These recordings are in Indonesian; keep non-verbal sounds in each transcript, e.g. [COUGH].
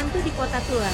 hantu di kota tua.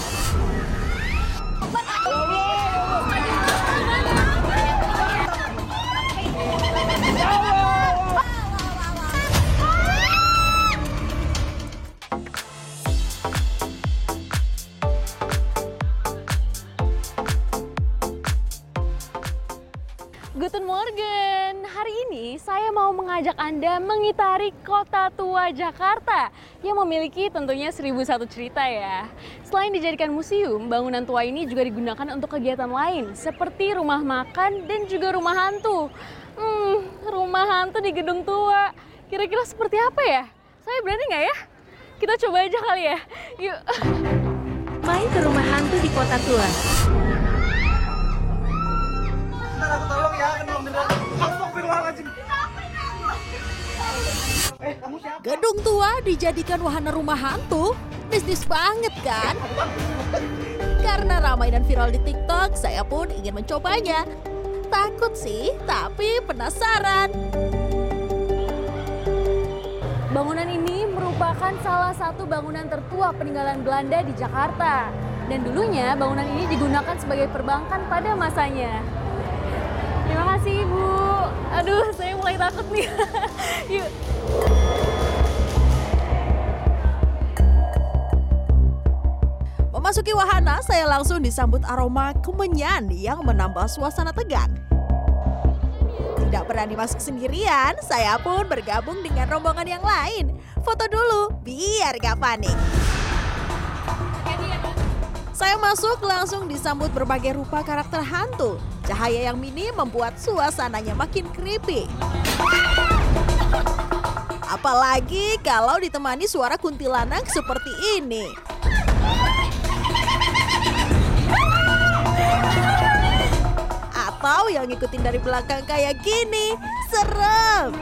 Guten Morgen. Hari ini saya mau mengajak Anda mengitari kota tua Jakarta yang memiliki tentunya 1001 cerita ya. Selain dijadikan museum, bangunan tua ini juga digunakan untuk kegiatan lain seperti rumah makan dan juga rumah hantu. Hmm, rumah hantu di gedung tua. Kira-kira seperti apa ya? Saya berani nggak ya? Kita coba aja kali ya. Yuk. Main ke rumah hantu di kota tua. Ntar aku tolong ya, belum beneran. Gedung tua dijadikan wahana rumah hantu? Bisnis banget kan? Karena ramai dan viral di TikTok, saya pun ingin mencobanya. Takut sih, tapi penasaran. Bangunan ini merupakan salah satu bangunan tertua peninggalan Belanda di Jakarta. Dan dulunya bangunan ini digunakan sebagai perbankan pada masanya. Terima kasih Ibu. Aduh, saya mulai takut nih. [LAUGHS] Yuk. Memasuki wahana, saya langsung disambut aroma kemenyan yang menambah suasana tegang. Tidak berani masuk sendirian, saya pun bergabung dengan rombongan yang lain. Foto dulu, biar gak panik. Saya masuk langsung disambut berbagai rupa karakter hantu. Cahaya yang minim membuat suasananya makin creepy. Apalagi kalau ditemani suara kuntilanak seperti ini. Atau yang ngikutin dari belakang kayak gini. Serem.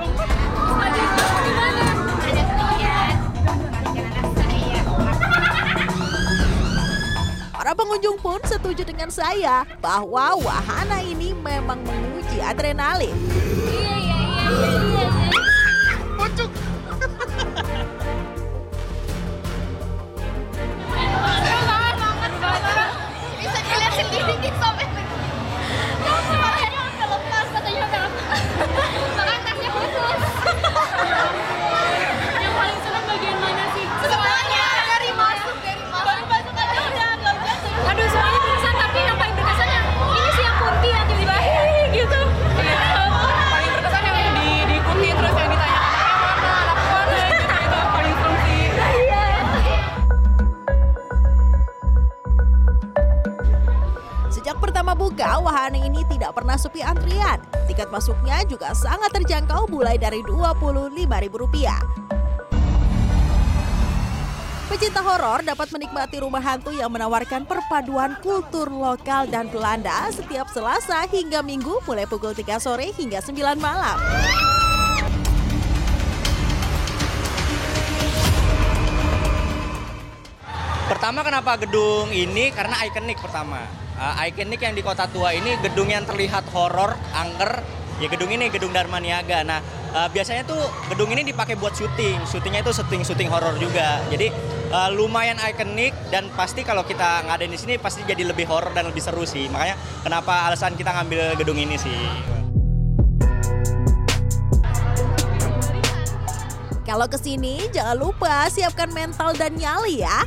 Para pengunjung pun setuju dengan saya bahwa wahana ini memang menguji adrenalin. bisa Sejak pertama buka, wahana ini tidak pernah sepi antrian. Tiket masuknya juga sangat terjangkau mulai dari Rp25.000. Pecinta horor dapat menikmati rumah hantu yang menawarkan perpaduan kultur lokal dan Belanda setiap Selasa hingga Minggu mulai pukul 3 sore hingga 9 malam. Pertama kenapa gedung ini? Karena ikonik pertama. Uh, ikonik yang di kota tua ini gedung yang terlihat horor, angker. Ya gedung ini gedung Dharma Niaga. Nah uh, biasanya tuh gedung ini dipakai buat syuting. Syutingnya itu syuting-syuting horor juga. Jadi uh, lumayan ikonik dan pasti kalau kita ngadain di sini pasti jadi lebih horor dan lebih seru sih. Makanya kenapa alasan kita ngambil gedung ini sih. Kalau ke sini jangan lupa siapkan mental dan nyali ya.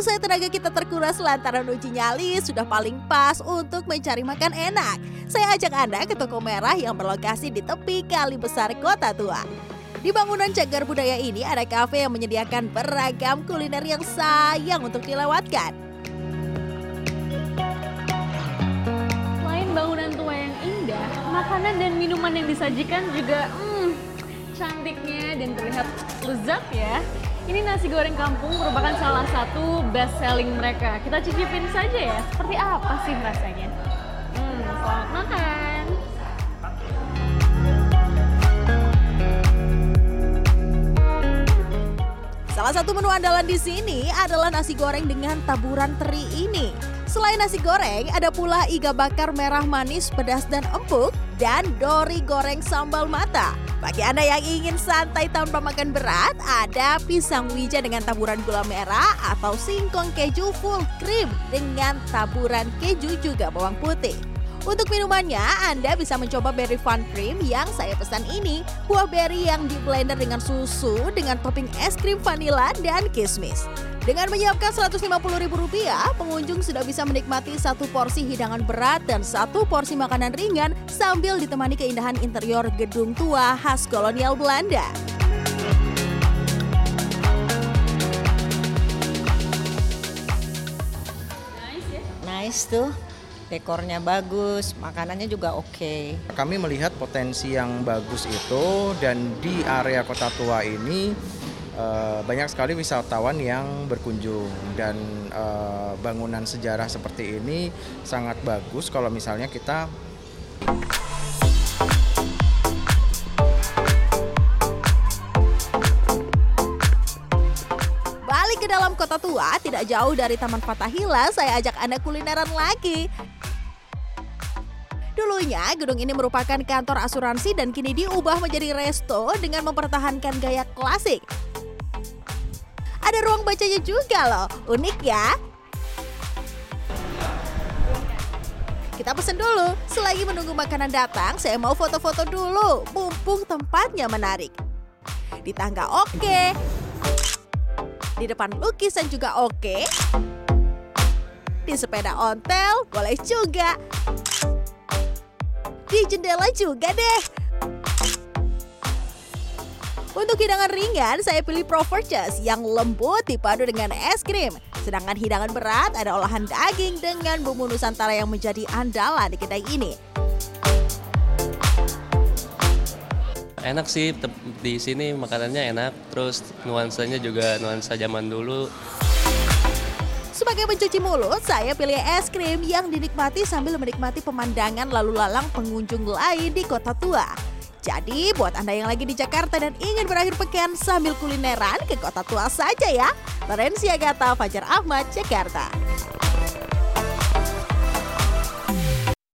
Usai tenaga kita terkuras lantaran uji nyali sudah paling pas untuk mencari makan enak. Saya ajak Anda ke toko merah yang berlokasi di tepi kali besar kota tua. Di bangunan cagar budaya ini ada kafe yang menyediakan beragam kuliner yang sayang untuk dilewatkan. Selain bangunan tua yang indah, makanan dan minuman yang disajikan juga hmm, cantiknya dan terlihat lezat ya. Ini nasi goreng kampung merupakan salah satu best selling mereka. Kita cicipin saja ya, seperti apa sih rasanya? Hmm, selamat makan. Salah satu menu andalan di sini adalah nasi goreng dengan taburan teri ini. Selain nasi goreng, ada pula iga bakar merah manis, pedas dan empuk, dan dori goreng sambal mata. Bagi Anda yang ingin santai tanpa makan berat, ada pisang wija dengan taburan gula merah atau singkong keju full cream dengan taburan keju juga bawang putih. Untuk minumannya, Anda bisa mencoba berry fun cream yang saya pesan ini. Buah berry yang di blender dengan susu dengan topping es krim vanila dan kismis. Dengan menyiapkan Rp150.000, pengunjung sudah bisa menikmati satu porsi hidangan berat dan satu porsi makanan ringan sambil ditemani keindahan interior gedung tua khas kolonial Belanda. Nice tuh, dekornya bagus, makanannya juga oke. Kami melihat potensi yang bagus itu dan di area Kota Tua ini eh, banyak sekali wisatawan yang berkunjung dan eh, bangunan sejarah seperti ini sangat bagus kalau misalnya kita Balik ke dalam kota tua, tidak jauh dari Taman Fatahila, saya ajak Anda kulineran lagi. Dulunya, gedung ini merupakan kantor asuransi dan kini diubah menjadi resto dengan mempertahankan gaya klasik. Ada ruang bacanya juga loh, unik ya. Kita pesen dulu, selagi menunggu makanan datang, saya mau foto-foto dulu, mumpung tempatnya menarik. Di tangga oke, di depan lukisan juga oke. Di sepeda ontel boleh juga. Di jendela juga deh. Untuk hidangan ringan, saya pilih Proverches yang lembut dipadu dengan es krim. Sedangkan hidangan berat ada olahan daging dengan bumbu Nusantara yang menjadi andalan di kedai ini. Enak sih di sini makanannya enak, terus nuansanya juga nuansa zaman dulu. Sebagai pencuci mulut, saya pilih es krim yang dinikmati sambil menikmati pemandangan lalu lalang pengunjung lain di kota tua. Jadi, buat Anda yang lagi di Jakarta dan ingin berakhir pekan sambil kulineran ke kota tua saja ya. Lorencia Gata, Fajar Ahmad, Jakarta.